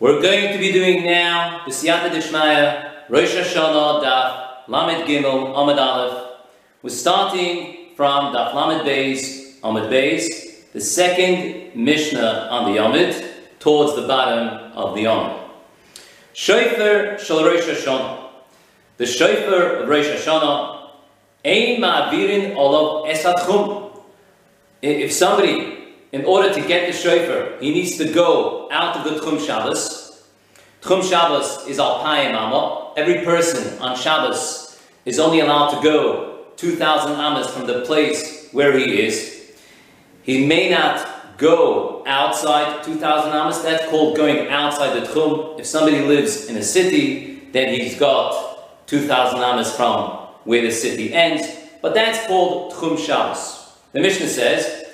We're going to be doing now the Siyata Dishmaya, Rosh Hashanah, Daf, Lamed Gimel, Amid Aleph. We're starting from Daf Lamed Beis, Amid Beis, the second Mishnah on the Amid, towards the bottom of the Amid. Shofar Shal Rosh Hashanah. The Shofar of Rosh Hashanah, Ein Ma'avirin Olav Esad Chum. If somebody in order to get the shofar, he needs to go out of the Tchum Shabbos. Tchum Shabbos is Alpayim Amma. Every person on Shabbos is only allowed to go 2,000 Amas from the place where he is. He may not go outside 2,000 Amas. That's called going outside the Tchum. If somebody lives in a city, then he's got 2,000 Amas from where the city ends. But that's called Tchum Shabbos. The Mishnah says,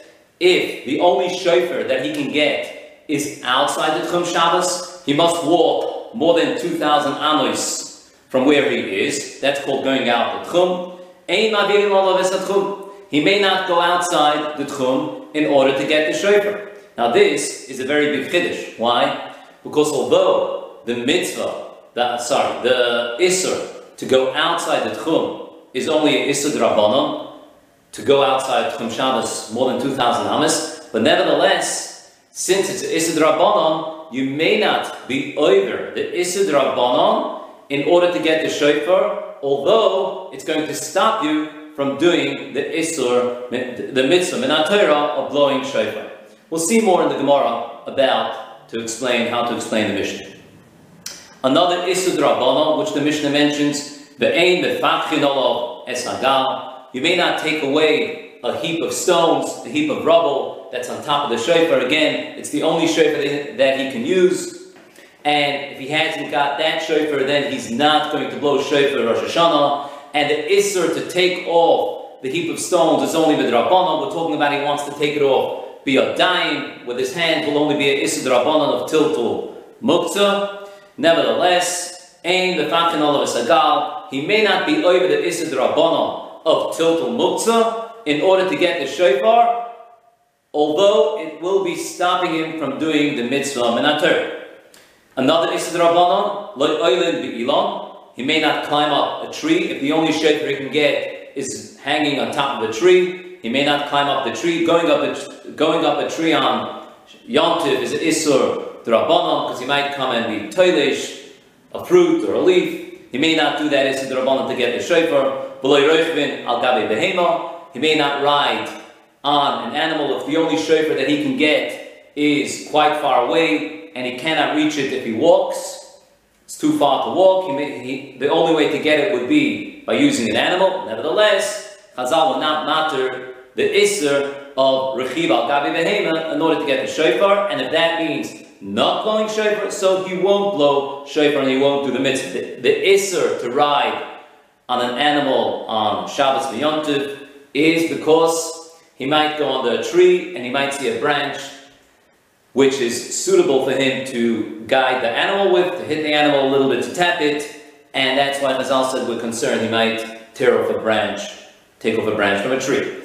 if the only shofar that he can get is outside the Tchum Shabbos, he must walk more than 2,000 amos from where he is. That's called going out the Tchum. He may not go outside the Tchum in order to get the shofar. Now this is a very big chiddush. Why? Because although the mitzvah, the, sorry, the isser to go outside the Tchum is only an isser drabanon, to go outside Tchum Shabbos more than 2,000 Amas, but nevertheless, since it's Isud Rabbanon, you may not be over the Isud Rabbanon in order to get the shofar, although it's going to stop you from doing the Isur, the mitzvah, Minatayra, of blowing shofar. We'll see more in the Gemara about to explain how to explain the Mishnah. Another Isud Rabbanon, which the Mishnah mentions, the aim, the Fachin es Hagal, you may not take away a heap of stones, a heap of rubble that's on top of the shofar. Again, it's the only shofar that he can use. And if he hasn't got that shofar, then he's not going to blow shofar Rosh Hashanah. And the isser to take off the heap of stones is only with Rabbanah. We're talking about he wants to take it off. Be a dime with his hand will only be a isser Rabbanah of tiltul muktzah. Nevertheless, ain the fachin of sagal, he may not be over the isser Rabbanah of Tiltul Muktzah in order to get the shofar, although it will be stopping him from doing the mitzvah Minater. Another Isad Rabbanon, Lo'oilin Be'ilon, he may not climb up a tree. If the only shofar he can get is hanging on top of a tree, he may not climb up the tree. Going up a, going up a tree on Yontiv is an Isur Rabbanon because he might come and be toilish, a fruit or a leaf. He may not do that Isur Rabbanon to get the shofar. He may not ride on an animal if the only shofar that he can get is quite far away and he cannot reach it if he walks. It's too far to walk. He may, he, the only way to get it would be by using an animal. Nevertheless, Chazal will not matter the Isser of Rechiv al Gabi Behema in order to get the shofar, and if that means not blowing shofar, so he won't blow shofar and he won't do the mitzvah. The, the Isser to ride on an animal on Shabbos V'yontiv is because he might go under a tree and he might see a branch which is suitable for him to guide the animal with, to hit the animal a little bit, to tap it, and that's why Chazal said we're concerned he might tear off a branch, take off a branch from a tree.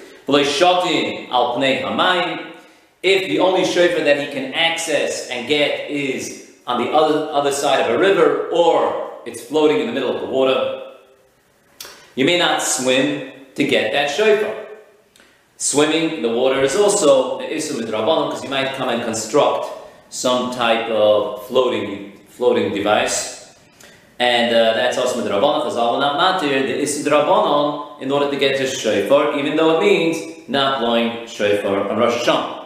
If the only shofar that he can access and get is on the other, other side of a river, or it's floating in the middle of the water, you may not swim to get that shofar. Swimming in the water is also the Isum Midrabanon because you might come and construct some type of floating floating device. And uh, that's also Midrabanon because Allah not matir the Isum Midrabanon in order to get to shofar, even though it means not blowing shofar on Rosh Hashanah.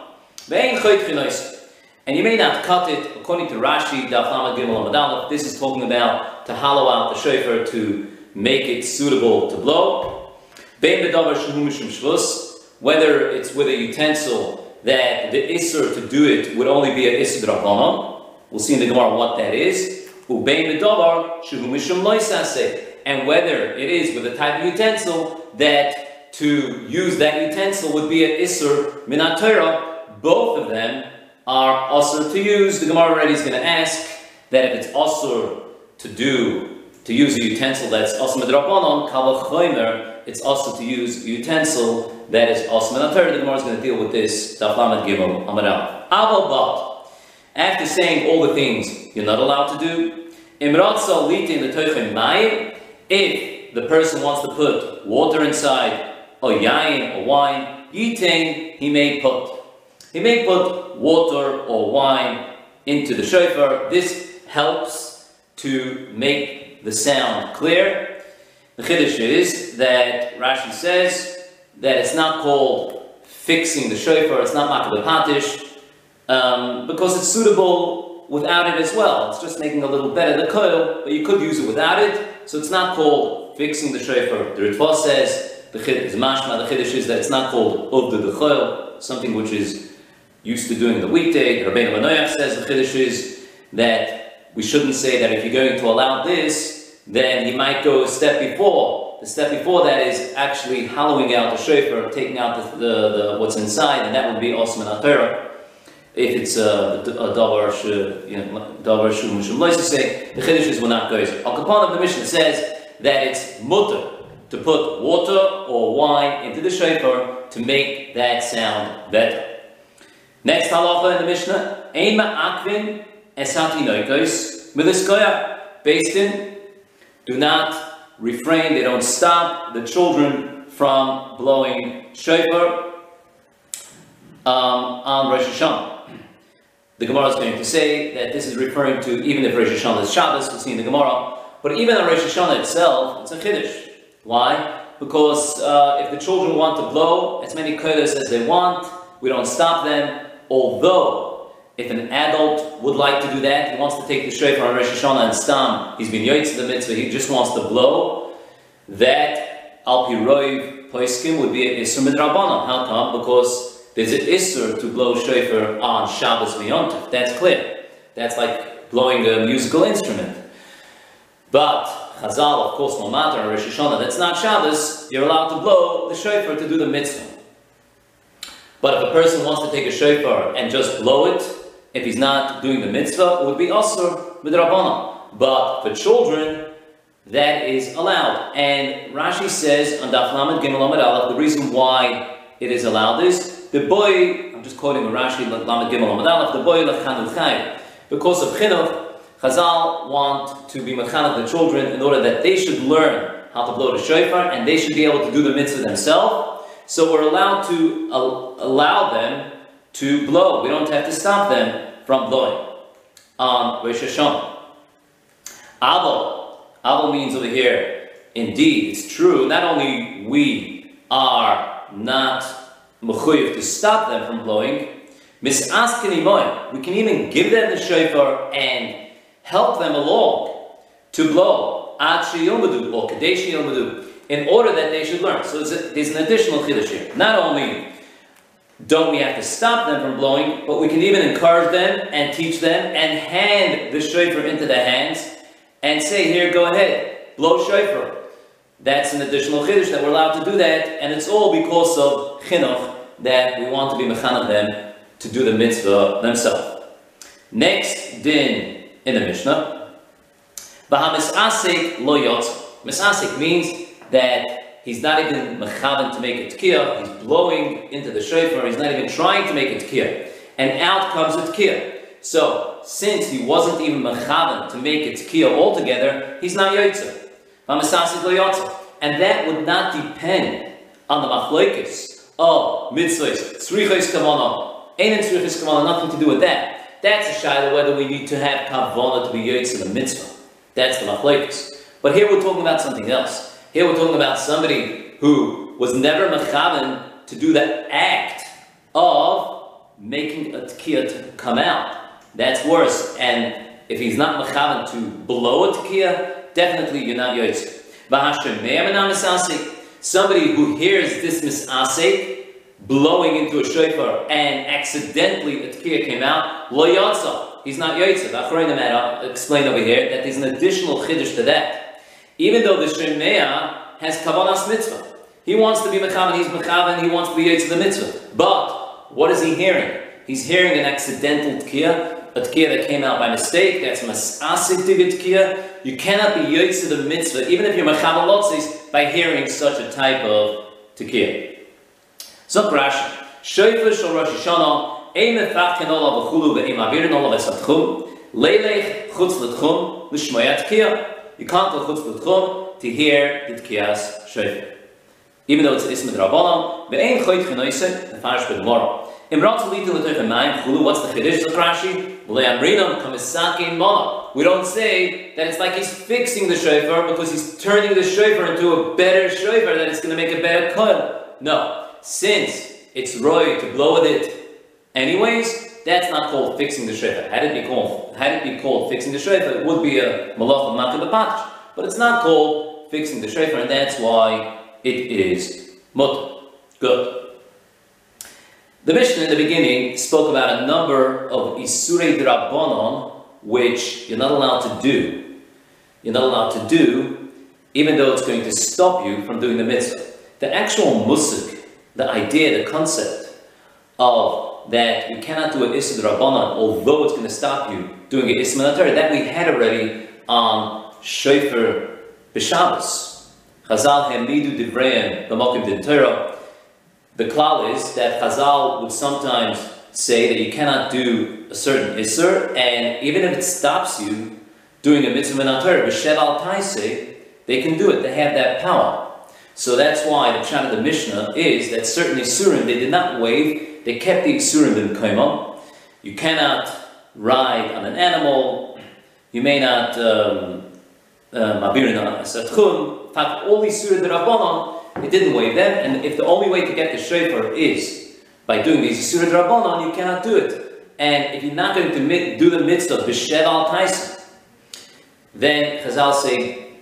And you may not cut it, according to Rashi, Daf Gimel This is talking about to hollow out the shofar to make it suitable to blow. Whether it's with a utensil that the isser to do it would only be a isser drabanon. We'll see in the Gemara what that is. And whether it is with a type of utensil that to use that utensil would be an isser minatera, both of them are also to use. The Gemara already is going to ask that if it's also to do to use a utensil that's also medrabanon, kavachomer, it's also to use a utensil that is awesome. And the Gemara is going to deal with this. Daflamet Gimel Amarab. Aval After saying all the things you're not allowed to do, litin the mayim. If the person wants to put water inside, or yain, or wine, yitain, he may put. He may put water or wine into the shofar. This helps to make the sound clear. The chiddush is that Rashi says that it's not called fixing the shofar, it's not makabah patish, um, because it's suitable without it as well. It's just making a little better the coil, but you could use it without it, so it's not called fixing the shofar. The Ritva says, the chiddush, mashma, the chiddush is that it's not called uvda the coil, something which is used to doing the weekday. Rabbeinu Manoach says the chiddush is that we shouldn't say that if you're going to allow this, then he might go a step before. The step before that is actually hollowing out the shofar, taking out the, the, the what's inside, and that would be also an atera. If it's uh, a, a davar you know davar shum shum say the chiddush will not go. Al Kapon of the Mishnah says that it's mutter to put water or wine into the shofar to make that sound better. Next halacha in the Mishnah, Ein ma'akvin esati noikos miliskoya, based in do not refrain, they don't stop the children from blowing shofar um, on Rosh Hashanah. The Gemara is going to say that this is referring to even if Rosh Hashanah is Shabbos, we'll see in the Gemara, but even on Rosh Hashanah itself, it's a Kiddush. Why? Because uh, if the children want to blow as many kodas as they want, we don't stop them, although if an adult would like to do that, he wants to take the shofar on Rosh Hashanah and Stam, he's been yoitz the mitzvah, he just wants to blow, that Al Piroiv Poiskim would be an Isser Midrabanan. How come? Because there's an Isser to blow shofar on Shabbos V'yontif. That's clear. That's like blowing a musical instrument. But Chazal, of course, no matter on Rosh Hashanah, that's not Shabbos, you're allowed to blow the shofar to do the mitzvah. But if a person wants to take a shofar and just blow it, if he's not doing the mitzvah, it would be asur midrabana. But for children, that is allowed. And Rashi says on Daf Lamed Gimel Lamed Aleph, the reason why it is allowed is the boy. I'm just quoting Rashi Lamed Gimel Lamed Aleph. The boy lechanu chay because of chinuch. Chazal want to be mechanach the children in order that they should learn how to blow the shofar and they should be able to do the mitzvah themselves. So we're allowed to allow them to blow. We don't have to stop them from blowing on Rosh Hashanah. Abel, Abel means over here, indeed, it's true, not only we are not mechuyev to stop them from blowing, misaskin we can even give them the shofar and help them along to blow ad or kadesh in order that they should learn. So there's an additional chiddush here. Not only don't we have to stop them from blowing, but we can even encourage them and teach them and hand the shofar into their hands and say, here, go ahead, blow shofar. That's an additional chiddush that we're allowed to do that, and it's all because of chinuch that we want to be mechanach them to do the mitzvah themselves. Next din in the Mishnah, Bahamis lo yotz. Misasik means that He's not even mechavan to make a tkiyah. He's blowing into the shofar. He's not even trying to make a tkiyah. And out comes a tkiyah. So, since he wasn't even mechavan to make a tkiyah altogether, he's not yotze. And that would not depend on the machlokes of oh, mitzvahs, tzrichos kavana, ain't tzrichos kavana, nothing to do with that. That's a shadow whether we need to have kavana to be yotze the mitzvah. That's the machlokes. But here we're talking about something else. Here we're talking about somebody who was never mechavan to do that act of making a tekiah to come out. That's worse. And if he's not mechavan to blow a tekiah, definitely you're not yoitz. Somebody who hears this misasek blowing into a shofar and accidentally a tekiah came out, lo yotza. He's not yoitza. The explained over here that there's an additional chiddush to that. Even though the Shemea has Kavanas Mitzvah. He wants to be Mechavan, he's Mechavan, he wants to be Yetz the Mitzvah. But, what is he hearing? He's hearing an accidental Tkiyah. a tkiya that came out by mistake, that's masasik tkiya. You cannot be yotze the mitzvah, even if you're mechamalotzis, by hearing such a type of tkiya. So Rashi, shofar shel Rosh Hashanah, ein mefachken olav v'chulu ve'im avirin olav esatchum, leilech chutz l'tchum l'shmoya tkiya. You can't go chutz l'tchum to hear the tkiyas shofar. Even though it's ismet rabbanon, ve'ein choyt chenoise, the farish b'dmorah. Im Rat zu lieten mit euch mein Chulu, what's the Chiddush of Rashi? Le'amrinam kamisaki mana. We don't say that it's like he's fixing the shofar because he's turning the shofar into a better shofar that it's going to make a better cut. No. Since it's roy to blow with it anyways, that's not called fixing the shofar. Had it be called, had it be called fixing the shofar, it would be a malach of makah But it's not called fixing the shofar, and that's why it is mutter. Good. The Mishnah in the beginning spoke about a number of Isurei Drabonon, which you're not allowed to do. You're not allowed to do, even though it's going to stop you from doing the mitzvah. The actual musik, the idea, the concept of that you cannot do an Isur Drabonon, although it's going to stop you doing an Isur that we had already on Shofar B'Shabbos. Chazal Hamidu Divreim B'Mokim Torah the klal is that Chazal would sometimes say that you cannot do a certain Isser, and even if it stops you doing a mitzvah minator, b'shev al taise, they can do it. They have that power. So that's why the pshat of the Mishnah is that certain Isurim they did not waive, they kept the Isurim in Kaimah. You cannot ride on an animal, you may not um, mabirin on a satchum. In fact, all these the Rabbanon, it didn't waive them, and if the only way to get the shofar is by doing these Surah Rabbanon, you cannot do it. And if you're not going to do the mitzvah, B'shev al Taisa, then Chazal say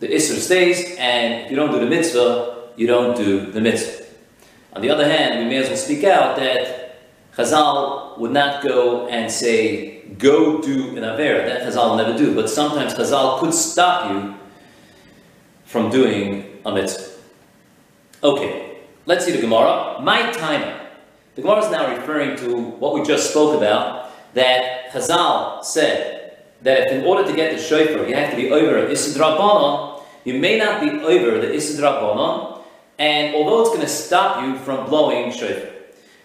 the Isser stays, and if you don't do the mitzvah, you don't do the mitzvah. On the other hand, we may as well speak out that Chazal would not go and say, go do an Avera. That Chazal will never do. But sometimes Chazal could stop you from doing a mitzvah. Okay, let's see the Gemara. My timer. The Gemara is now referring to what we just spoke about, that Chazal said that if in order to get the shofar, you have to be over Isidrabanon, you may not be over the Isidrabanon, and although it's going to stop you from blowing shofar.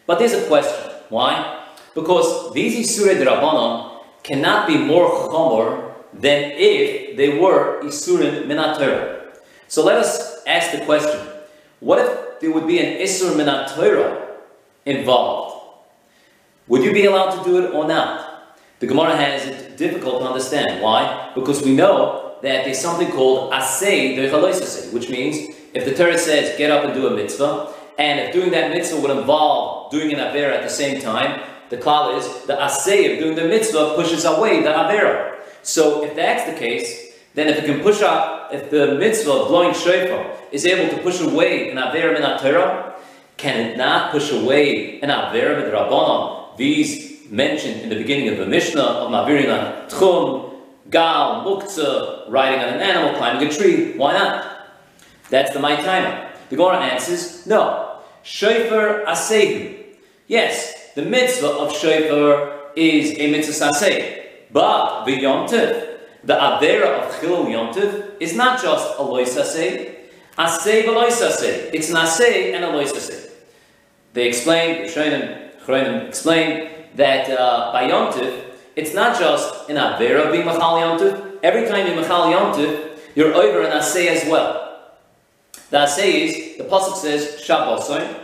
But there's a question. Why? Because these Isurei Drabanon cannot be more chomor than if they were Isurim Minatorah. So let us ask the question. What if there would be an Isur Minat involved? Would you be allowed to do it or not? The Gemara has it difficult to understand. Why? Because we know that there's something called Asay Dechaloisase, which means if the Torah says get up and do a mitzvah, and if doing that mitzvah would involve doing an Avera at the same time, the klal is the Asay of doing the mitzvah pushes away the Avera. So if that's the case, then if it can push up, if the mitzvah of blowing shofar is able to push away an Avera min Torah, can it not push away an Avera min Rabbanon? These mentioned in the beginning of the Mishnah of Mavirin Tchum, Gal, Muktzah, riding on an animal, climbing a tree. Why not? That's the my timer. The Gemara answers, no. Shofar asehu. Yes, the mitzvah of shofar is a mitzvah aseh. But the Yom the Avera of Chilul Yontiv is not just a Lois Aseh, Aseh v'Lois Aseh. It's an Aseh and a Lois Aseh. They explain, Chronim explain that uh, by Yontiv, it's not just an Avera being Machal Yontiv. Every time you Machal Yontiv, you're over an Aseh as well. Aseh is, the Pasuk says, Shabbosoin.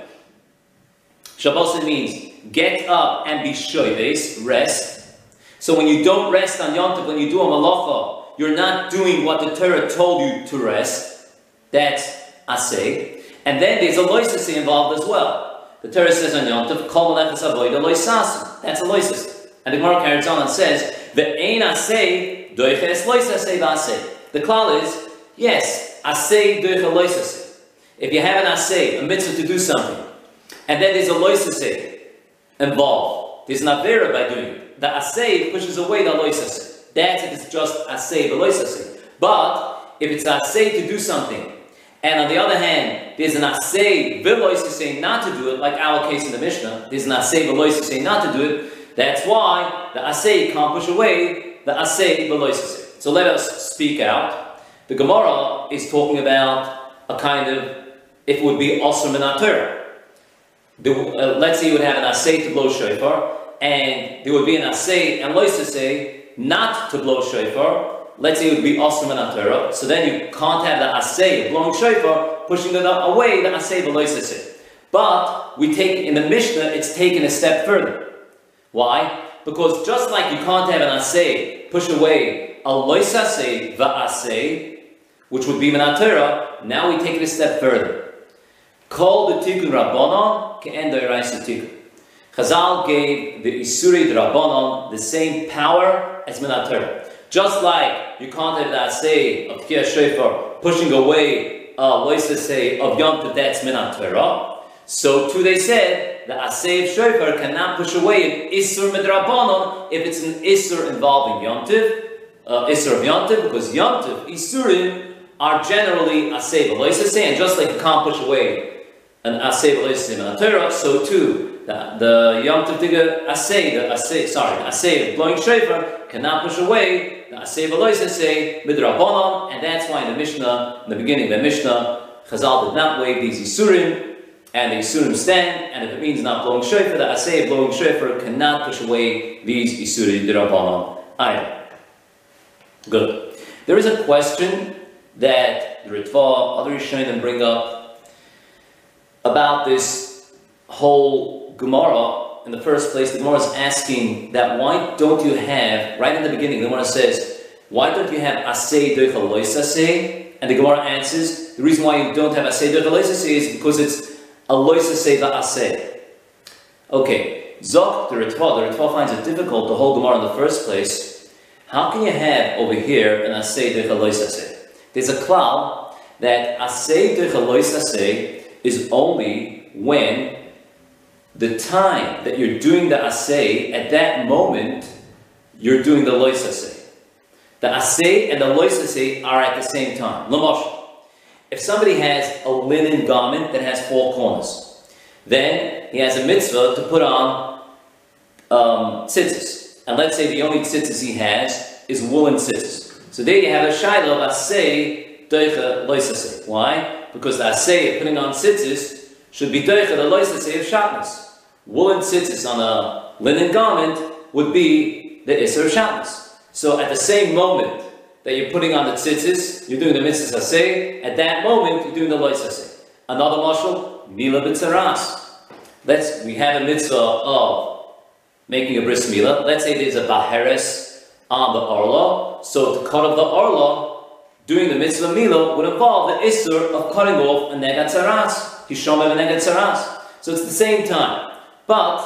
Shabbosoin means get up and be shoyves, rest. So when you don't rest on Yom Tov, when you do a malacha, you're not doing what the Torah told you to rest. That's asay. And then there's a loisis involved as well. The Torah says on Yom Tov, kol malechas avoid loisasu. That's a loisis. And the Gemara carries on and says, the ein asay doiches loisasay v'asay. The klal is, yes, asay doiche loisasay. If you have an asay, a mitzvah to do something, and then there's a loisasay involved, there's an avera by doing it the asay pushes away the loisase. That's if it's just the loisase. But if it's asay to do something, and on the other hand, there's an asay, say not to do it, like our case in the Mishnah, there's an asay, say not to do it, That's why the asay can't push away the asay veloisase. So let us speak out. The Gemara is talking about a kind of, it would be osir minatur. Uh, let's say you would have an asay to blow shofar, and there would be an asay and loisase not to blow shofar. Let's say it would be osir minatur. So then you can't have the asay of blowing shofar pushing it away the asay veloisase. But we take in the Mishnah, it's taken a step further. Why? Because just like you can't have an asay push away a loisase va'asay, which would be menatera, now we take it a step further. Call the tikkun rabbanon ke'en doiraisa tikkun. Chazal gave the isuri rabbanon the same power as menatera. Just like you can't have the asay of tkiyah shofar pushing away a loisase of yom that's menatera. So too they said the asay of shofar cannot push away an isur midrabanon if it's an isur involving yomtiv, uh, isur of yomtiv, because Yom yomtiv isurim are generally asay v'loisasay, and just like you can't push away an asay v'loisasay in so too the, the yomtiv diga asay, the asay, sorry, the blowing shofar cannot push away the asay v'loisasay midrabanon, and that's why in the Mishnah, in the beginning of the Mishnah, Chazal did not waive these isurim and the Isurim stand, and if it means not blowing shofar, the of blowing shofar cannot push away these Isurim Dirabanan either. Good. There is a question that the Ritva, other Rishonim bring up about this whole Gemara. In the first place, the Gemara is asking that why don't you have, right in the beginning, the Gemara says, why don't you have Asay Deichal Asay? And the Gemara answers, the reason why you don't have Asay Deichal Asay is because it's Aloisa Seva Aseh. Okay, Zok, the Ritva, the Ritva finds it difficult to hold Gemara in the first place. How can you have over here an Aseh Dech Aloisa There's a cloud that Aseh Dech Aloisa is only when the time that you're doing the Aseh, at that moment, you're doing the Loisase. The Aseh and the Loisase are at the same time. Lamosh. If somebody has a linen garment that has four corners, then he has a mitzvah to put on um, tzitzis. And let's say the only tzitzis he has is woolen tzitzis. So there you have a shiloh of asay doicha loisase. Why? Because the asay putting on tzitzis should be doicha the loisase of shatnez. Woolen tzitzis on a linen garment would be the iser of shatnez. So at the same moment that you're putting on the tzitzis, you're doing the mitzvah saseh, at that moment you're doing the loy saseh. Another mashal, mila b'tzaras. Let's, we have a mitzvah of making a bris mila. Let's say there's a baheres on the orla, so to cut off the orla, doing the mitzvah Milo would involve the isur of cutting off a negat tzaras. Hishom a negatzaras. So it's the same time. But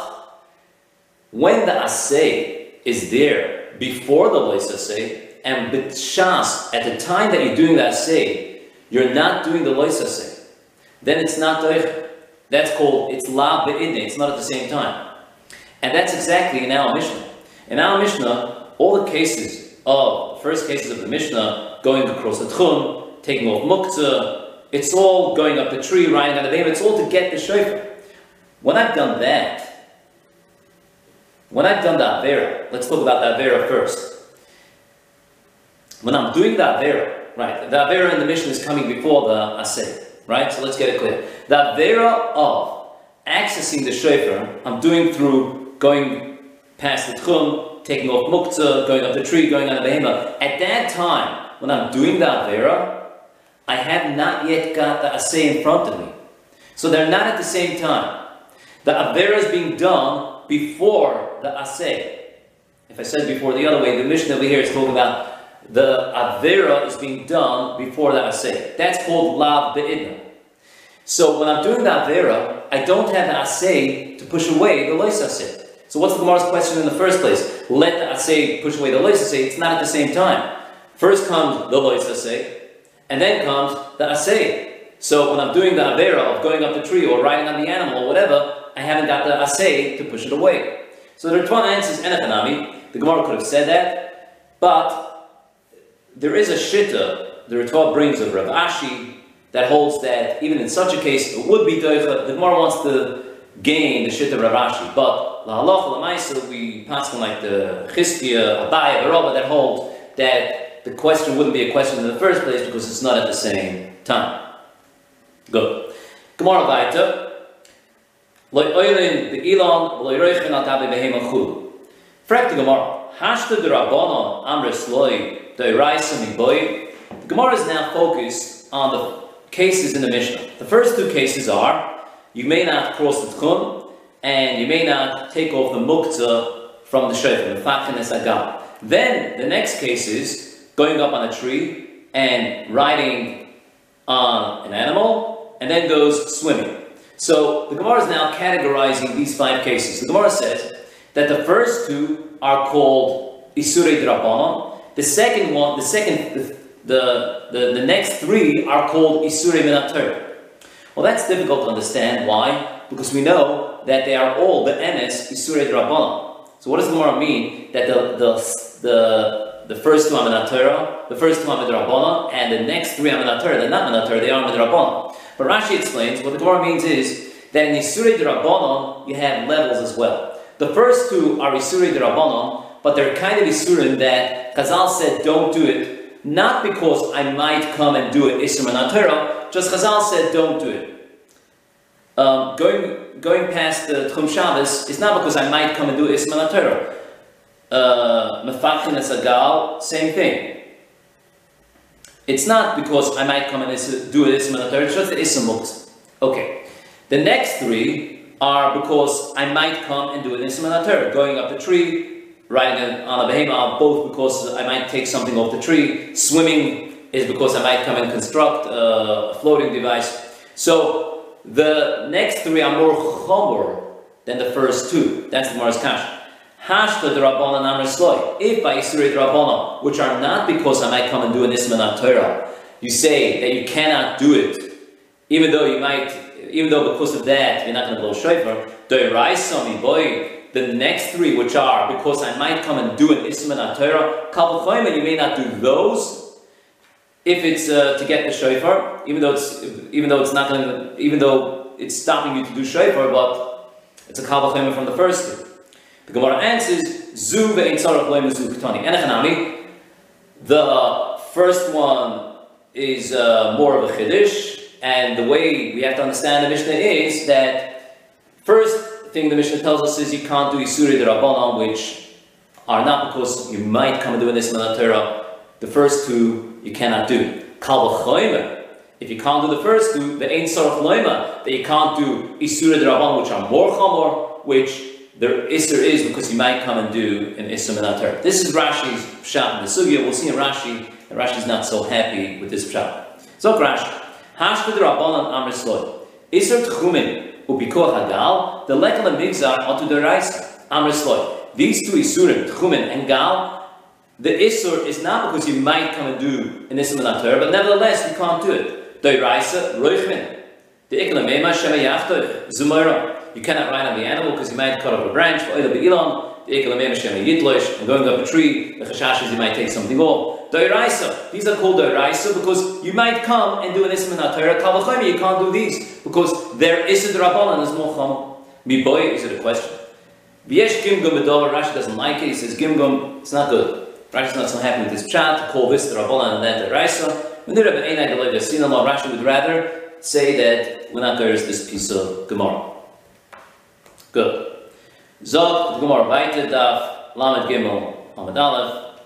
when the asay is there before the loy saseh, and b'shas, at the time that you're doing that say, you're not doing the loisa say, then it's not doich. That's called, it's la be'idne, it's not at the same time. And that's exactly in our Mishnah. In our Mishnah, all the cases of, first cases of the Mishnah, going across the tchum, taking off muktzah, it's all going up the tree, riding on the beam, it's all to get the shofar. When I've done that, when I've done the Avera, let's talk about the Avera first. When I'm doing the Avera, right, the Avera in the Mishnah is coming before the Aseh, right? So let's get it clear. The Avera of accessing the Shofar, I'm doing through going past the Tchum, taking off Muktzah, going up the tree, going on the Behemah. At that time, when I'm doing the Avera, I have not yet got the Aseh in front of me. So they're not at the same time. The Avera is being done before the Aseh. If I said before the other way, the Mishnah over here is talking about the Avera is being done before the Aseh. That's called Lav Be'idna. So when I'm doing the Avera, I don't have the Aseh to push away the Lois Aseh. So what's the Gemara's question in the first place? Let the Aseh push away the Lois Aseh. It's not at the same time. First comes the Lois Aseh, and then comes the Aseh. So when I'm doing the Avera of going up the tree or riding on the animal or whatever, I haven't got the Aseh to push it away. So the Ritwan answers Enochanami. The Gemara could have said that, but there is a shitta, the Ritva brings of Rav Ashi, that holds that even in such a case it would be doicha. The Gemara wants to gain the shit of Ravashi. But la halacha lamaisa, we pass on like the Chizkiya, Abaya, the Rabba that hold that the question wouldn't be a question in the first place because it's not at the same time. Good. Gemara Vaita. Oilin the Gemara. Hashta the Rabbanon amris loi the Raisa boy. The Gemara is now focused on the cases in the Mishnah. The first two cases are you may not cross the tchum and you may not take off the muktzah from the shofar, the fachin agam. Then the next case is going up on a tree and riding on an animal and then goes swimming. So the Gemara is now categorizing these five cases. The Gemara says that the first two are called Isurei Drabanon. The second one, the second, the, the, the, the next three are called Isurei Minater. Well, that's difficult to understand. Why? Because we know that they are all the Enes Isurei Drabanon. So what does the Gemara mean? That the, the, the, the first two are Minatura, the first two are Midrabbanon, and the next three are Minatura. They're not Minatura, they are Midrabbanon. But Rashi explains what the Gemara means is that in Isurei Drabanon, you have levels as well. The first two are Isurei Drabanon, but they're kind of Isurim that Chazal said don't do it, not because I might come and do it Isur Minatura, just Chazal said don't do it. Um, going going past the Tchum Shabbos is not because I might come and do Isma Torah. Uh, Mefachin Asagal, same thing. It's not because I might come and do Torah, it's just the Isma Okay. The next three are because I might come and do an Isma Torah, going up the tree, riding on a behemah, both because I might take something off the tree, swimming is because I might come and construct a floating device. So the next three are more chomer than the first two. That's the Mars Kash. Hashta the Amr If by Isuri Rabbanan, which are not because I might come and do an Isman Torah, you say that you cannot do it, even though you might, even though because of that you're not going to blow shofar. Doiraisami boy, the next three, which are because I might come and do an Isman Torah, Kabul you may not do those if it's uh, to get the shofar, even though it's even though it's not going even though it's stopping you to do shofar, but it's a kabbalah from the first two. The Gemara answers, "Zu ve'in tzarach loim zu ketani." Enechanami. The first one is uh, more of a chiddush, and the way we have to understand the Mishnah is that first thing the Mishnah tells us is you can't do isuri the rabbanon, which are not because you might come and do an isma Torah. The first two you cannot do. Kal if you can't do the first two, the Ein Sarach Loima, that you can't do Isura Rabban, which are more Chamor, which the Isser is because you might come and do an Isser Minatar. This is Rashi's Pshat in the Sugya. We'll see in Rashi that Rashi's not so happy with this Pshat. So Rashi, Hashkud Rabban and Amr Sloy. Isser Tchumin, Ubikoh Hagal, the Lekal and Migzar, Atu Deraisa, Amr Sloy. These two Isurim, Tchumin and Gal, the Isur is not because you might come and do an Isur Minatur, but nevertheless you can't do it. Doiraisa, Roichmin. The Iklamema Shema Yaftoch, Zumara. You cannot ride on the animal because you might cut off a branch, Oida Be'ilam, the Iklamema Shema Yitlosh, and going up a tree, the Chashash is you might take something off. Doiraisa. These are called Doiraisa because you might come and do an Isur Minatur. Kavachami, you can't do these because their Isur Drabanan is Mocham. boy, is it a question? V'yesh Gimgum Rashi doesn't like it, he says Gimgum, it's not good. Rashi's not so happy with this chat, call this the Rabbanan and then the Raisa. When the Rebbe Einai Galev Yasinam, Rashi would rather say that we're not going to this piece of Gemara. Good. Zog, Gemara Baita Daf, Lamed Gimel, Amad Aleph.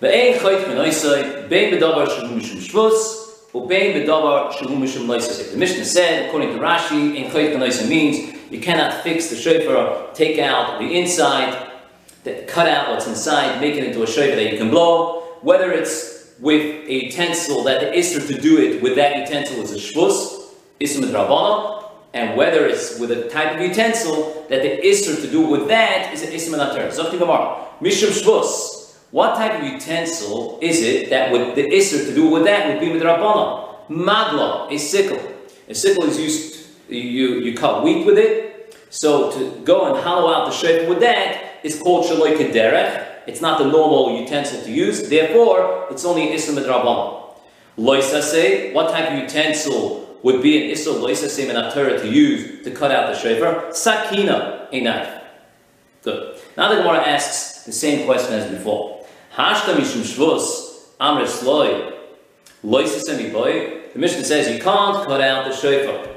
Ve'ein choyt menoisai, bein bedavar shehu mishum shvus, ubein bedavar shehu mishum loisai. The Mishnah said, according to Rashi, ein choyt menoisai means you cannot fix the shofar, take out the inside, that cut out what's inside, make it into a shofar that you can blow, whether it's with a utensil that the isser to do it with that utensil is a shvus, isser midrabana, and whether it's with a type of utensil that the isser to do with that is an isser minater. Zokti Gemara, mishum shvus. What type of utensil is it that would the isser to do with that would be midrabana? Magla, a sickle. A sickle is used, you, you cut wheat with it, so to go and hollow out the shape with that, is called shaloi kederech. It's not the normal utensil to use. Therefore, it's only islam midrabanan. Loisa say, what type of utensil would be an Issur Loisa Semen Torah to use to cut out the shofar. Sakina, a knife. Good. Now the Gemara asks the same question as before. Hashta Mishum Shvus, Amr Sloi, Loisa Semi Boy. The Mishnah says you can't cut out the shofar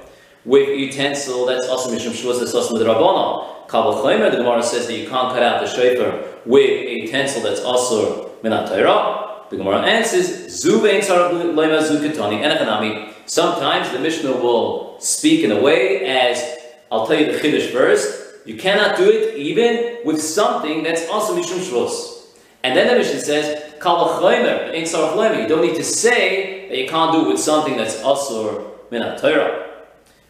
with utensil that's also Mishum Shvus, that's also the Chaymer, the Gemara says that you can't cut out the shofar with a utensil that's also Minat Torah. The Gemara answers, Zuvein Lema Zukatani Enechanami. Sometimes the Mishnah will speak in a way as I'll tell you the Chiddush first. You cannot do it even with something that's also Mishum Shvus. And then the Mishnah says, Kal You don't need to say that you can't do it with something that's Asur Minat Torah.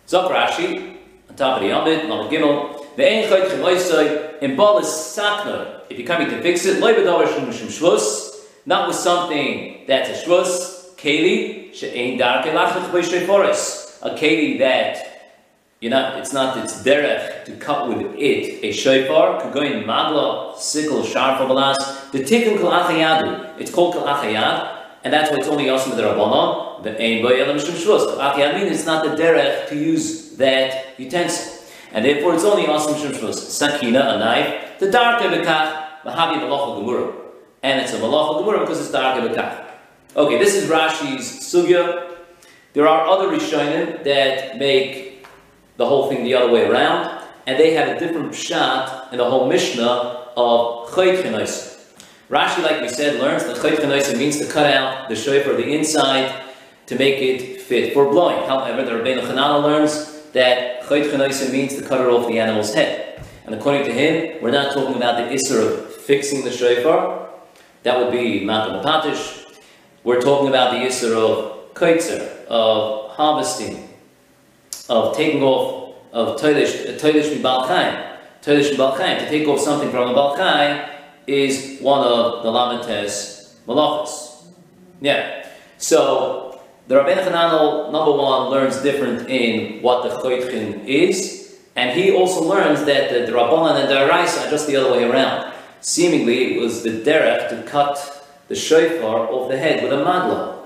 Zok Rashi, on top of the Lamed Gimel, the Ein Chayt Chemoisai, in Baal is Sakna. If you're coming to fix it, Loiba Davar Shum Shvus, not with something that's a shvus, keli, she'ein darke lachach forest. A keli that you know, it's not it's derech to cut with it a shofar, kagoin magla, sickle, sharfa balas, the tikkun kol achayadu. It's called kol achayad, and that's why it's only with the rabbanon. The ein boy elam shum shvus. Achayad means it's not the derech to use that utensil, and therefore it's only awesome shum shvus. Sakina, a knife, the dark bekach, mahavi malacha gemurah and it's a malach gemura because it's dark bekach. Okay, this is Rashi's sugya. There are other rishonim that make the whole thing the other way around, and they have a different pshat in the whole Mishnah of chayt Rashi, like we said, learns that chayt means to cut out the shofar, the inside, to make it fit for blowing. However, the Rabbeinu Chanana learns that chayt means to cut it off the animal's head. And according to him, we're not talking about the isser of fixing the shofar, that would be Matam Patish. We're talking about the Yisr of Kaitzer, of harvesting, of taking off, of Toilish Mibalchaim. Toilish Mibalchaim, to take off something from a Balchaim is one of the Lamites Malachas. Yeah. So, the Rabbeinu Hananel, number one, learns different in what the Choytchin is, and he also learns that the, Rabbanan and the Araisa are just the other way around. Seemingly, it was the derech to cut the shofar off the head with a magla,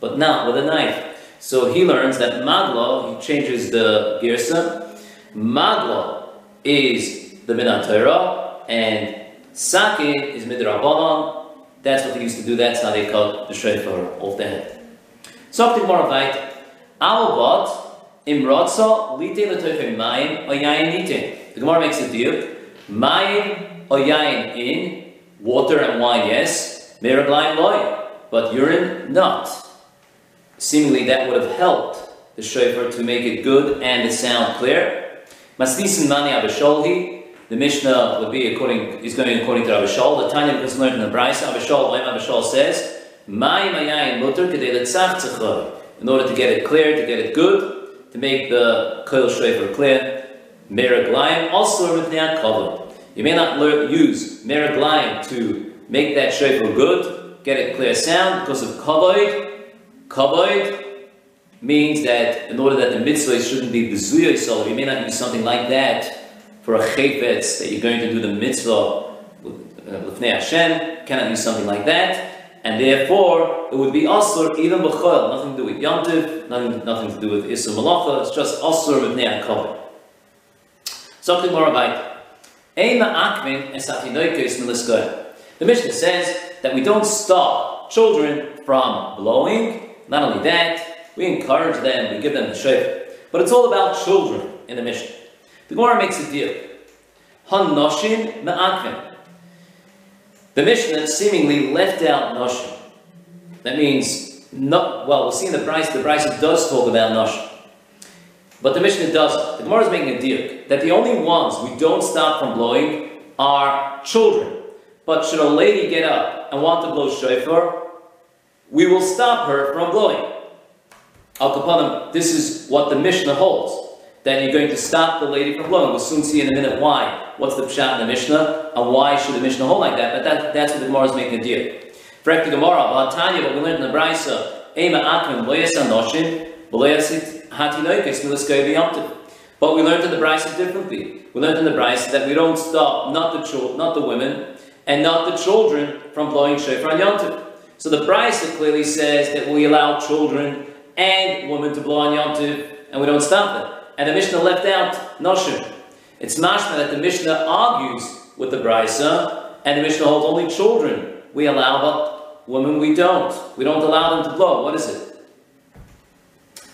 but not with a knife. So he learns that magla, he changes the girsa, magla is the minat and sake is midrabanan. That's what they used to do. That's how they cut the shofar off the head. Something more right. Albat imrotza lite letoichem mayim oyayin The Gemara makes a deal. Mayim or yain in, water and wine, yes, meraglaim loy, but urine not. Seemingly that would have helped the shofar to make it good and the sound clear. Masnisin mani abasholhi, the Mishnah would be according is going according to Abishol. The Tanya was learned in the Bryce. Abishol, Abishol says, "Mai mayayin mutter In order to get it clear, to get it good, to make the koil shofar clear, meraglaim also with the you may not learn, use meraglayim to make that shofar good, get it clear sound, because of kavod. Kavod means that in order that the mitzvah shouldn't be bezuya yisrael, you may not use something like that for a chayfetz that you're going to do the mitzvah with uh, Hashem, cannot use something like that, and therefore it would be asur even b'chol, nothing to do with yontiv, nothing, nothing to do with isur malacha, it's just asur with kavod. Something more about the Mishnah says that we don't stop children from blowing. Not only that, we encourage them, we give them the shofar. But it's all about children in the Mishnah. The Gemara makes a deal. Hanoshin ma'akvin. The Mishnah seemingly left out noshim. That means, not, well, we'll see in the price, the price does talk about noshim. But the Mishnah doesn't. The Gemara is making a deal that the only ones we don't stop from blowing are children. But should a lady get up and want to blow shofar, we will stop her from blowing. Al Kapanim, this is what the Mishnah holds. That you're going to stop the lady from blowing. We'll soon see in a minute why. What's the pshat in the Mishnah, and why should the Mishnah hold like that? But that, that's what the Gemara is making a deal. For the Gemara, Tanya, what we learned in the Brisa, Ema Akrim, Loyas Anoshin, Loyasit but we learned in the Brisa differently. We learned in the Brisa that we don't stop not the children, not the women, and not the children from blowing shofar on Yom So the Brisa clearly says that we allow children and women to blow on Yom and we don't stop them. And the Mishnah left out Noshim. It's mashma that the Mishnah argues with the Brisa, and the Mishnah holds only children we allow, but women we don't. We don't allow them to blow. What is it?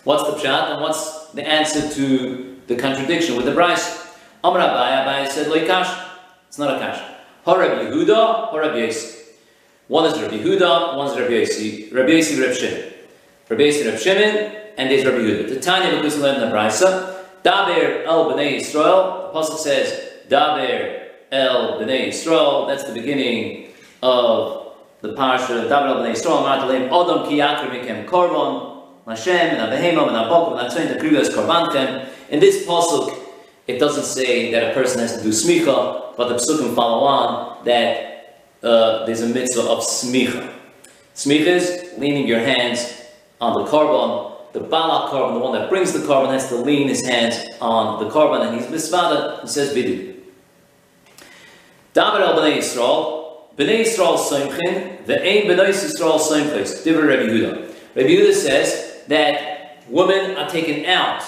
What's the pshat, and what's the answer to the contradiction with the Brisa? Amr Abai, Abai said, Loikash. It's not a kash. Horab Yehuda, Horab Yesi. One is Rabbi Yehuda, one is Rabbi Yesi. Rabbi Yesi, Rabbi Shimon. Rabbi Yesi, Rabbi Shimon, and there's Rabbi Yehuda. The Tanya because we learn the Brisa. Daber el Bnei Yisrael. The pasuk says Daber el Bnei Yisrael. That's the beginning of the parsha. Daber el Bnei Yisrael. Martalim Odom ki yakrim mikem korban. Hashem and Abehemam and Abokum and Atzayin Takriva korbanchem. In this pasuk, it doesn't say that a person has to do smicha, but the psukim follow on that uh, there's a mitzvah of smicha. Smicha is leaning your hands on the korban the balak korban, the one that brings the korban, has to lean his hands on the korban, and he's misvada, he says vidu. David al b'nei Yisrael, b'nei Yisrael soimchin, the ein b'nei Yisrael soimchis, diver Rabbi Yehuda. Rabbi Yehuda says that women are taken out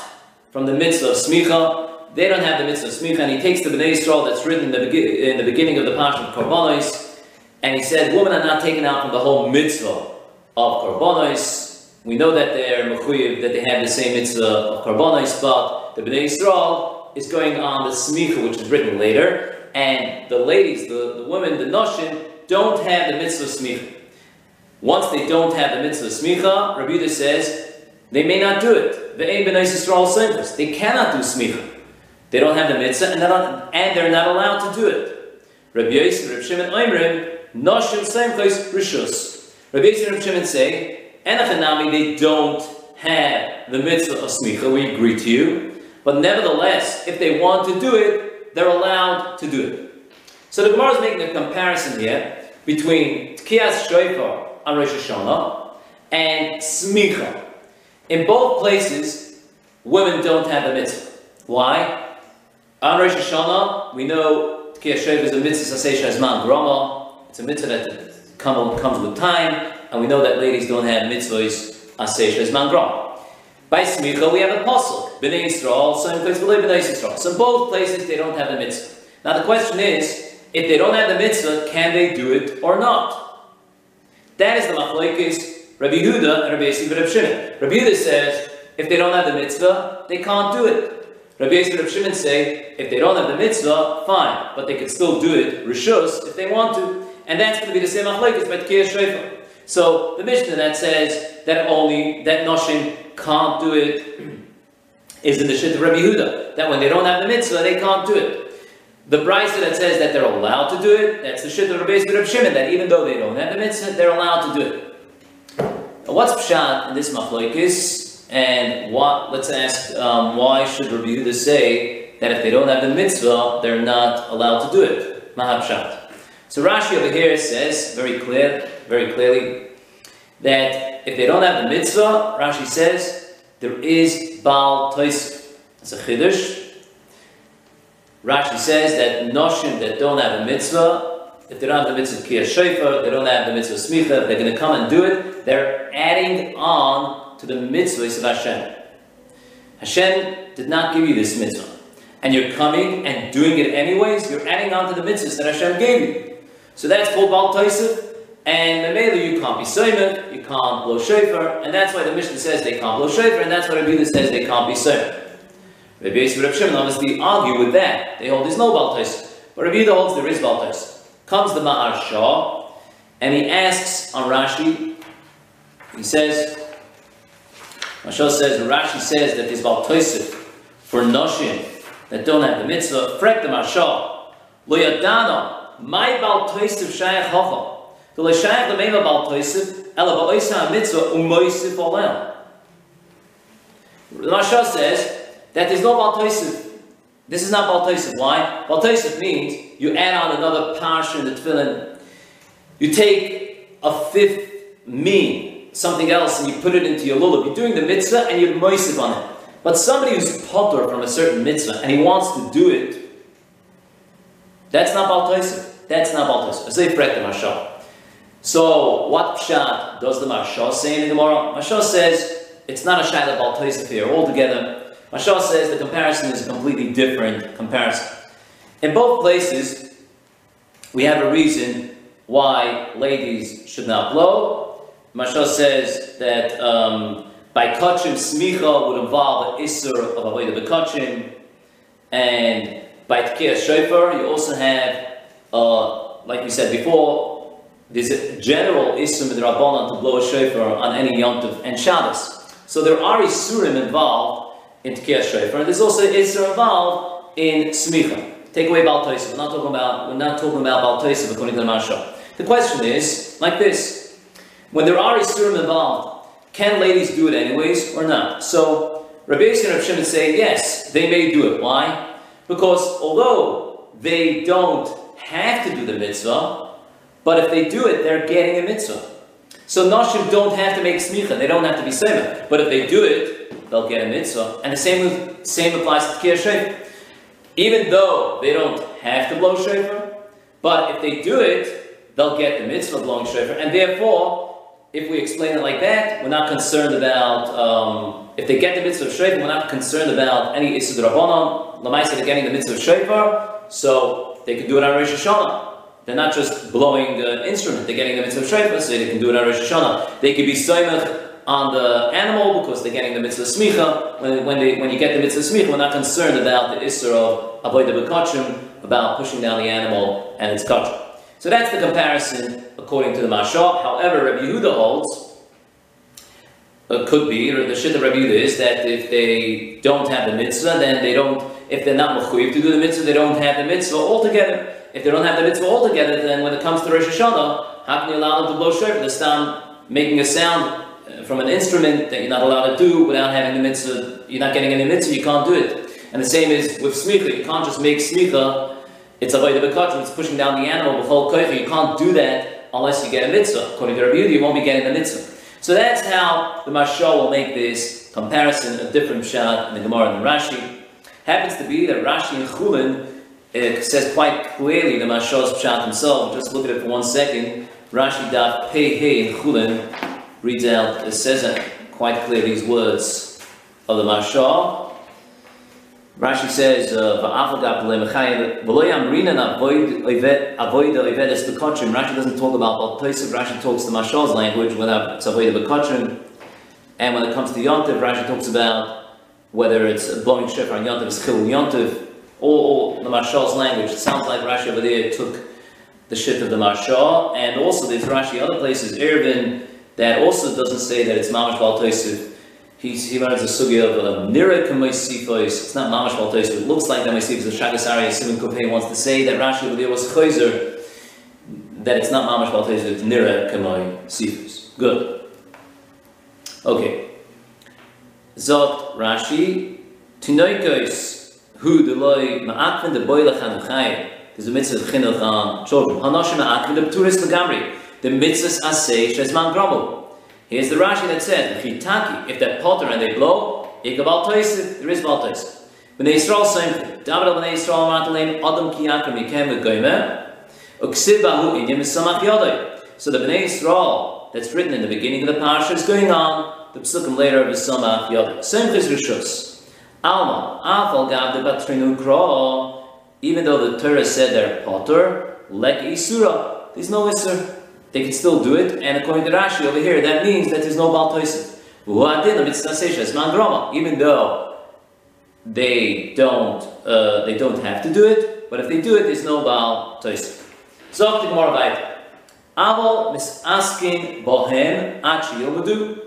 from the mitzvah of smicha, they don't have the mitzvah of smicha, and he takes the b'nei Yisrael that's written in the, in the beginning of the parsha of korbanos, and he said women are not taken out from the whole mitzvah of korbanos, we know that they're mechuyev, that they have the same mitzvah of karbonis, but the Bnei Yisrael is going on the smicha, which is written later, and the ladies, the, the women, the noshin, don't have the mitzvah smicha. Once they don't have the mitzvah smicha, Rabbi Yehuda says they may not do it. Ve'ein Bnei Yisrael simchas. They cannot do smicha. They don't have the mitzvah, and they're not, and they're not allowed to do it. Rabbi Yosef, Rabbi Shimon, Oimrim, noshin simchas rishus. Rabbi Yosef and Rabbi Shimon say Enochanami, they don't have the mitzvah of smicha, we agree to you. But nevertheless, if they want to do it, they're allowed to do it. So the Gemara is making a comparison here between Tkiyas Shofar on Rosh Hashanah and smicha. In both places, women don't have the mitzvah. Why? On Rosh Hashanah, we know Tkiyas Shofar is a mitzvah Sasesha Azman Grama. It's a mitzvah that comes with time and we know that ladies don't have mitzvahs aseh as mangra. By smicha we have a pasuk, b'nei Yisrael, in place b'nei Yisrael. So both places they don't have the mitzvah. Now the question is, if they don't have the mitzvah, can they do it or not? That is the machlekes Rabbi Yehuda and Rabbi Yossi Rabbi Shimon. Rabbi Yehuda says, if they don't have the mitzvah, they can't do it. Rabbi Yossi Rabbi Shimon say, if they don't have the mitzvah, fine, but they can still do it, rishus, if they want to. And that's going to be the same machlekes by Tkiyah Shrefa. So the Mishnah that says that only that Noshim can't do it is in the Shit of Rabbi Yehuda. That when they don't have the mitzvah, they can't do it. The Brisa that says that they're allowed to do it, that's the Shit of Rabbi Shimon, that even though they don't have the mitzvah, they're allowed to do it. Now, what's Pshat in this machlokes? And what, let's ask, um, why should Rabbi Yehuda say that if they don't have the mitzvah, they're not allowed to do it? Mahab So Rashi over here says, very clear, very clearly that if they don't have the mitzvah, Rashi says, there is Baal Toisif. It's a Chiddush. Rashi says that Noshim that don't have a mitzvah, if they don't have the mitzvah Kiyah Shofar, they don't have the mitzvah Smicha, they're going to come and do it, they're adding on to the mitzvahs of Hashem. Hashem did not give you this mitzvah. And you're coming and doing it anyways, you're adding on to the mitzvahs that Hashem gave you. So that's called Baal Toisif. And the Mamela, you can't be Simon, you can't blow shofar, and that's why the Mishnah says they can't blow shofar, and that's why Rabbi says they can't be Simon. Rabbi Yosef Rabbi Shimon obviously argue with that. They hold there's no Baltais, but Rabbi Yehuda holds there is Baltais. Comes the Ma'ar Shah, and he asks on Rashi, he says, Mashal says, Rashi says that there's Baltais for Noshim that don't have the mitzvah, frek the Mashal, Lo Yadana, my Baltais Shayach Hochel. The l'shayach l'meiva bal toisiv, ela ba'oisa mitzvah u'moisiv olem. The says that there's no bal toisiv. This is not bal toisiv. Why? Bal toisiv means you add on another parsha in the tefillin. You take a fifth mean, something else, and you put it into your lulav. You're doing the mitzvah and you're moisiv on it. But somebody who's potter from a certain mitzvah and he wants to do it, that's not bal toisiv. That's not bal toisiv. As they the Mashal. So, what pshat does the Marsha say in the Gemara? Marsha says it's not a Shaila Baltoisif here altogether. Mashal says the comparison is a completely different comparison. In both places, we have a reason why ladies should not blow. Mashal says that um, by kachim smicha would involve the isser of avodah bekachim, and by tkiyah shofar you also have, uh, like we said before, there's a general isser midrabanan to blow a shofar on any yontif and Shabbos. So there are isurim involved in tkiyah shofar, and there's also isser involved in smicha. Take away Baal We're not talking about we're not talking about Baal according to the. The question is like this: When there are isurim involved, can ladies do it anyways or not? So Rabbi Yossi and Shimon say yes, they may do it. Why? Because although they don't have to do the mitzvah, but if they do it, they're getting a mitzvah. So Nashim don't have to make smicha, they don't have to be sema. But if they do it, they'll get a mitzvah. And the same, same applies to Tkiyah. Even though they don't have to blow shofar, but if they do it, they'll get the mitzvah blowing shofar. And therefore, if we explain it like that, we're not concerned about, um, if they get the mitzvah of shofar, we're not concerned about any Issa Rabbanon. Lamaisa, they're getting the mitzvah of shofar, so they can do it on Rosh Hashanah. They're not just blowing the instrument, they're getting the mitzvah shofar, so they can do it on Rosh Hashanah. They could be soimach on the animal because they're getting the mitzvah smicha. When, when, they, when you get the mitzvah smicha, we're not concerned about the Issa of avodah b'kachim, about pushing down the animal and its kachim. So that's the comparison according to the Mashal. However, Rabbi Yehuda holds, uh, could be, or the shit of Rabbi Yehuda is that if they don't have the mitzvah, then they don't, if they're not mechuyev to do the mitzvah, they don't have the mitzvah altogether. If they don't have the mitzvah altogether, then when it comes to Rosh Hashanah, how can you allow them to blow shofar? They start making a sound uh, from an instrument that you're not allowed to do without having the mitzvah. You're not getting any mitzvah, you can't do it. And the same is with smicha. You can't just make smicha it's avodah bekachim, it's pushing down the animal with whole koicha. You can't do that unless you get a mitzvah. According to Rabbi Yehuda, you won't be getting the mitzvah. So that's how the Mashal will make this comparison, a different shot in the Gemara and the Rashi. Happens to be that Rashi and Chulin it says quite clearly the Mashal's pshat himself. Just look at it for one second. Rashi daf pei hey in Chulin reads out, it says it quite clear these words of the Mashal. Rashi says, uh, Rashi doesn't talk about Baltoisiv, Rashi talks the Mashal's language, whether it's Avodah Bekotrim. And when it comes to Yontiv, Rashi talks about whether it's blowing Shofar on Yontiv, it's Chil Yontiv, all, the Mashal's language. It sounds like Rashi over there took the shit of the Mashal. And also there's Rashi other places, Eruvin, that also doesn't say that it's Mamash Baltoisiv. He's, he runs a sugya of um, nira kamaisifos. It's not mamash but it looks like kamaisifos. The Shaagas Aryeh Simon Kopei wants to say that Rashi over there was chayzer, that it's not mamash maltos, it's nira kamaisifos. Good. Okay. Zot Rashi, tinoikos hu deloi ma'akvin de boilach hanuchayim. There's a mitzvah of chinuch on children. Hanoshim ma'akvin the pturis legamri. The mitzvahs asay shesman gromel. Here's the Rashi that said, if Chitaki, if they're potter and they blow, Ikabal Toisif, there is Bal Toisif. When they Yisrael same, David al Bnei Yisrael Mataleim, Adam Ki Yakram Yikem V'goymer, Uksiv Bahu Inyam Samach Yodai. So the Bnei Yisrael, that's written in the beginning of the Parsha, is going on, the Psukim later of Samach Yodai. Simchis Rishus. Alma, Afal Gav de Batrinu Kro, even though the Torah said they're potter, Lek Isura, there's no Isur they can still do it, and according to Rashi over here, that means that there's no Baal Toisim. Even though they don't, uh, they don't have to do it, but if they do it, there's no Baal Toisim. So, the Gemara. Aval misaskin bohem achi yomudu.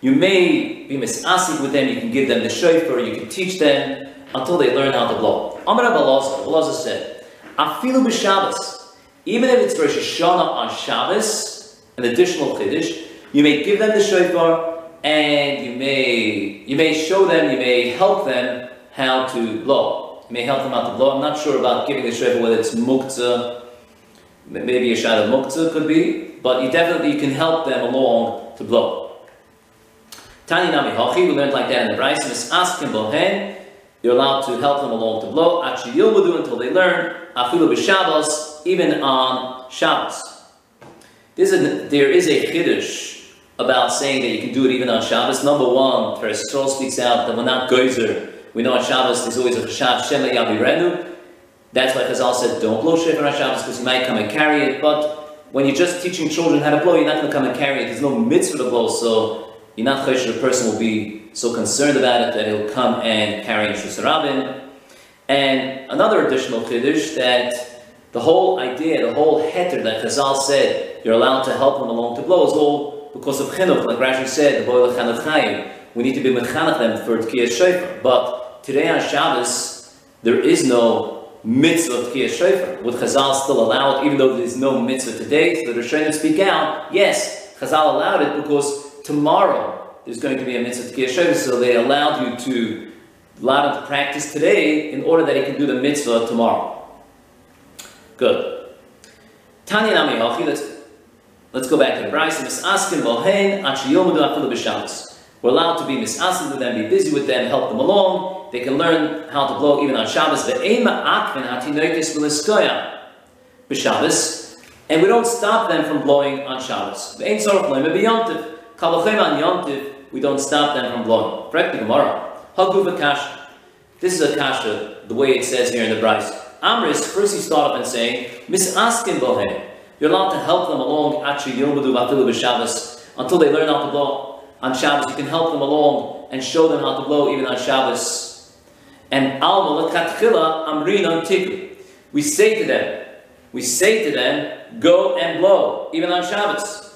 You may be misasik with them, you can give them the shofar, you can teach them until they learn how to blow. Amar Abba Lazar said, Afilu b'Shabbos, even if it's Rosh Hashanah on Shabbos, an additional Kiddush, you may give them the shofar and you may you may show them, you may help them how to blow. You may help them how to blow. I'm not sure about giving the shofar whether it's muktzah, maybe a shad of muktzah could be, but you definitely you can help them along to blow. Tani Nami Hachi, we learned like that in the Brisa, Asking Bohen, you're allowed to help them along to blow. Actually, you'll do until they learn. Afilu b'Shabbos, even on Shabbos. There's a, there is a chiddush about saying that you can do it even on Shabbos. Number one, Tiferes Yisrael speaks out that we're not gozer. We know on Shabbos there's always a chashav shema yamirenu. That's why Chazal said don't blow shofar on Shabbos because you might come and carry it. But when you're just teaching children how to blow, you're not going to come and carry it. There's no mitzvah to blow, so you're not. The person will be so concerned about it that he'll come and carry in Shusarabin. And another additional chiddush that the whole idea, the whole heter that Chazal said you're allowed to help them along to blow is all because of chinuch, like Rashi said, the boil chayim. We need to be mechanach them for tkiyas shofar. But today on Shabbos, there is no mitzvah of tkiyas shofar. Would Chazal still allow it, even though there is no mitzvah today? So the Rishonim speak out. Yes, Chazal allowed it because tomorrow there's going to be a mitzvah shofar, so they allowed you to allow him to practice today in order that he can do the mitzvah tomorrow. Good. Tanya Nami let's Let's go back to the Brisa. Misaskin achiyomudu afilu. We're allowed to be misaskin with them, be busy with them, help them along. They can learn how to blow even on Shabbos. B'Shabbos. And we don't stop them from blowing on Shabbos. Ve'ein tzorach loime Kalochem on yontiv, we don't stop them from blowing. Correct the Gemara. Hagu v'kasha. This is a kasha, uh, the way it says here in the Brisa. Amris, first he started off and saying, misaskin bohen. You're allowed to help them along actually Yomadu Batilu Shabbos until they learn how to blow on Shabbos. You can help them along and show them how to blow even on Shabbos. And Alma Lekatchila Amrin Tiku. We say to them, we say to them, go and blow, even on Shabbos.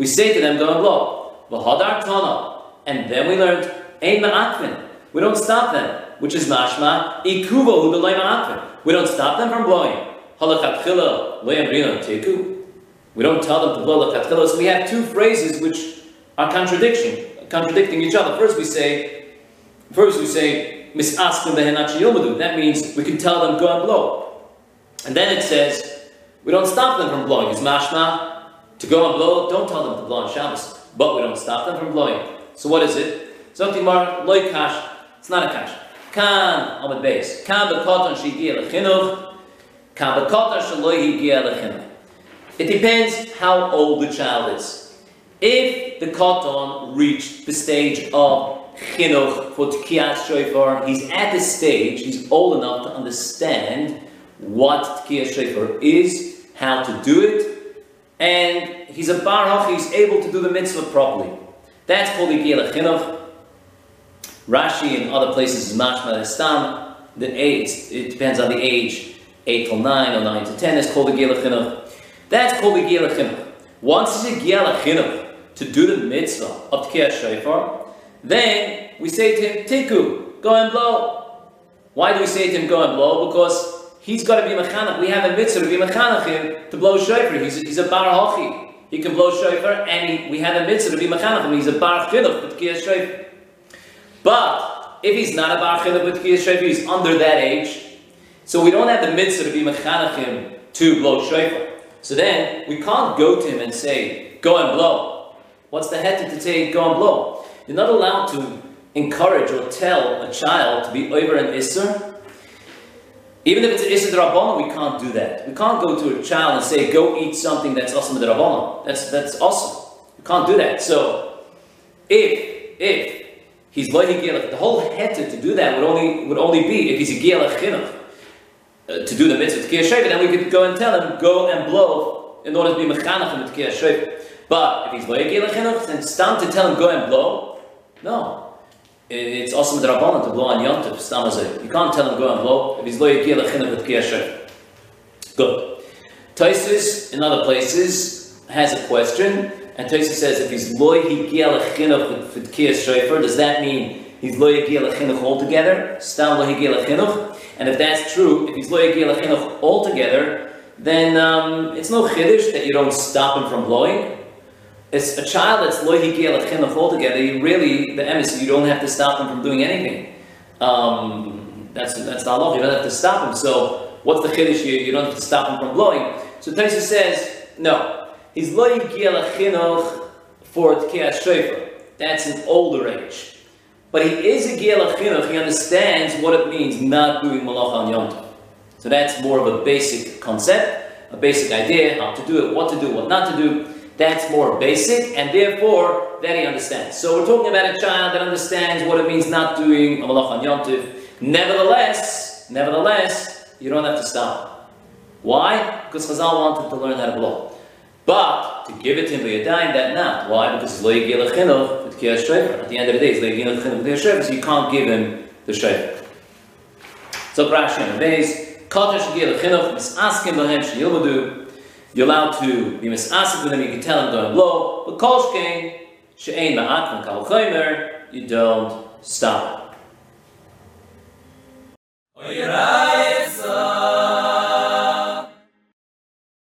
We say to them, go and blow. V'hadar Tana. And then we learned, Ein Ma'akvin. We don't stop them, which is mashma, ikuvo hu We don't stop them from blowing. We don't tell them to blow lachatchila. So we have two phrases which are contradiction, contradicting each other. First we say, first we say, misaskim behenach That means we can tell them go and blow. And then it says, we don't stop them from blowing. It's mashma to go and blow. Don't tell them to blow on Shabbos, but we don't stop them from blowing. So what is it? Zoktimar loy kash. It's not a kash. Kan the base. Kan bekoton shigia lechinuch. It depends how old the child is. If the katan reached the stage of chinuch for tkiyat shofar, he's at the stage, he's old enough to understand what tkiyat shofar is, how to do it, and he's a bar he's able to do the mitzvah properly. That's called Igiyah Chinuch. Rashi and other places is mashma stam. The age, it depends on the age 8 till 9 or 9 to 10 is called a Gila Chinuch. That's called a Gila Chinuch. Once it's a Gila Chinuch to do the mitzvah of Tkiyah Shofar, then we say to him, Tiku, go and blow. Why do we say to him, go and blow? Because he's got to be mechanach. We have a mitzvah to be mechanach him to blow shofar. He's a, he's a bar hochi. He can blow shofar, and he, we have a mitzvah to be mechanach him. He's a bar chinuch tkiyas shofar. But if he's not a bar chinuch tkiyas shofar, he's under that age. So we don't have the mitzvah to be mechanachim to blow shofar. So then we can't go to him and say, go and blow. What's the head to say, go and blow? You're not allowed to encourage or tell a child to be over an isser. Even if it's an drabana, we can't do that. We can't go to a child and say, go eat something that's awesome drabana. That's that's awesome. You can't do that. So if if he's loy the whole head to do that would only would only be if he's a gilach chinuch. Uh, to do the mitzvah Tkiyah Shofar, then we could go and tell him, go and blow in order to be mechanach in the Tkiyah Shofar. But if he's lo yagil chinuch, then stam to tell him, go and blow, no. It's awesome rabbanon to blow on yontif, stam You can't tell him, to go and blow, if he's lo yagil chinuch with Tkiyah Shofar. Good. Tosfos, in other places, has a question, and Tosfos says, if he's lo yagil chinuch with Tkiyah Shofar, does that mean he's lo yagil chinuch altogether? Stam lo? And if that's true, if he's lo chinuch altogether, then um, it's no chiddush that you don't stop him from blowing. It's a child that's lo chinuch altogether. You really, the emes, you don't have to stop him from doing anything. Um, that's that's the law. You don't have to stop him. So what's the chiddush? You, you don't have to stop him from blowing. So Taisa says no. He's lo chinuch for tkiyas shofar. That's an older age. But he is a Gila Chinuch, he understands what it means not doing Malach on Yom So that's more of a basic concept, a basic idea, how to do it, what to do, what not to do. That's more basic, and therefore that he understands. So we're talking about a child that understands what it means not doing Amalach on Yom. Nevertheless, nevertheless, you don't have to stop. Why? Because Chazal wanted to learn how to blow. But to give it to him by that not. Why? Because At the end of the day, it's so you can't give him the shayfer. So Rashi the base, Kodesh Gil Chinuch, Misaskim Lahem Sheyilmadu, you're allowed to be misasik with them, you can tell them don't blow, but kolshkein, she'ein ma'akman kal you don't stop. Oh,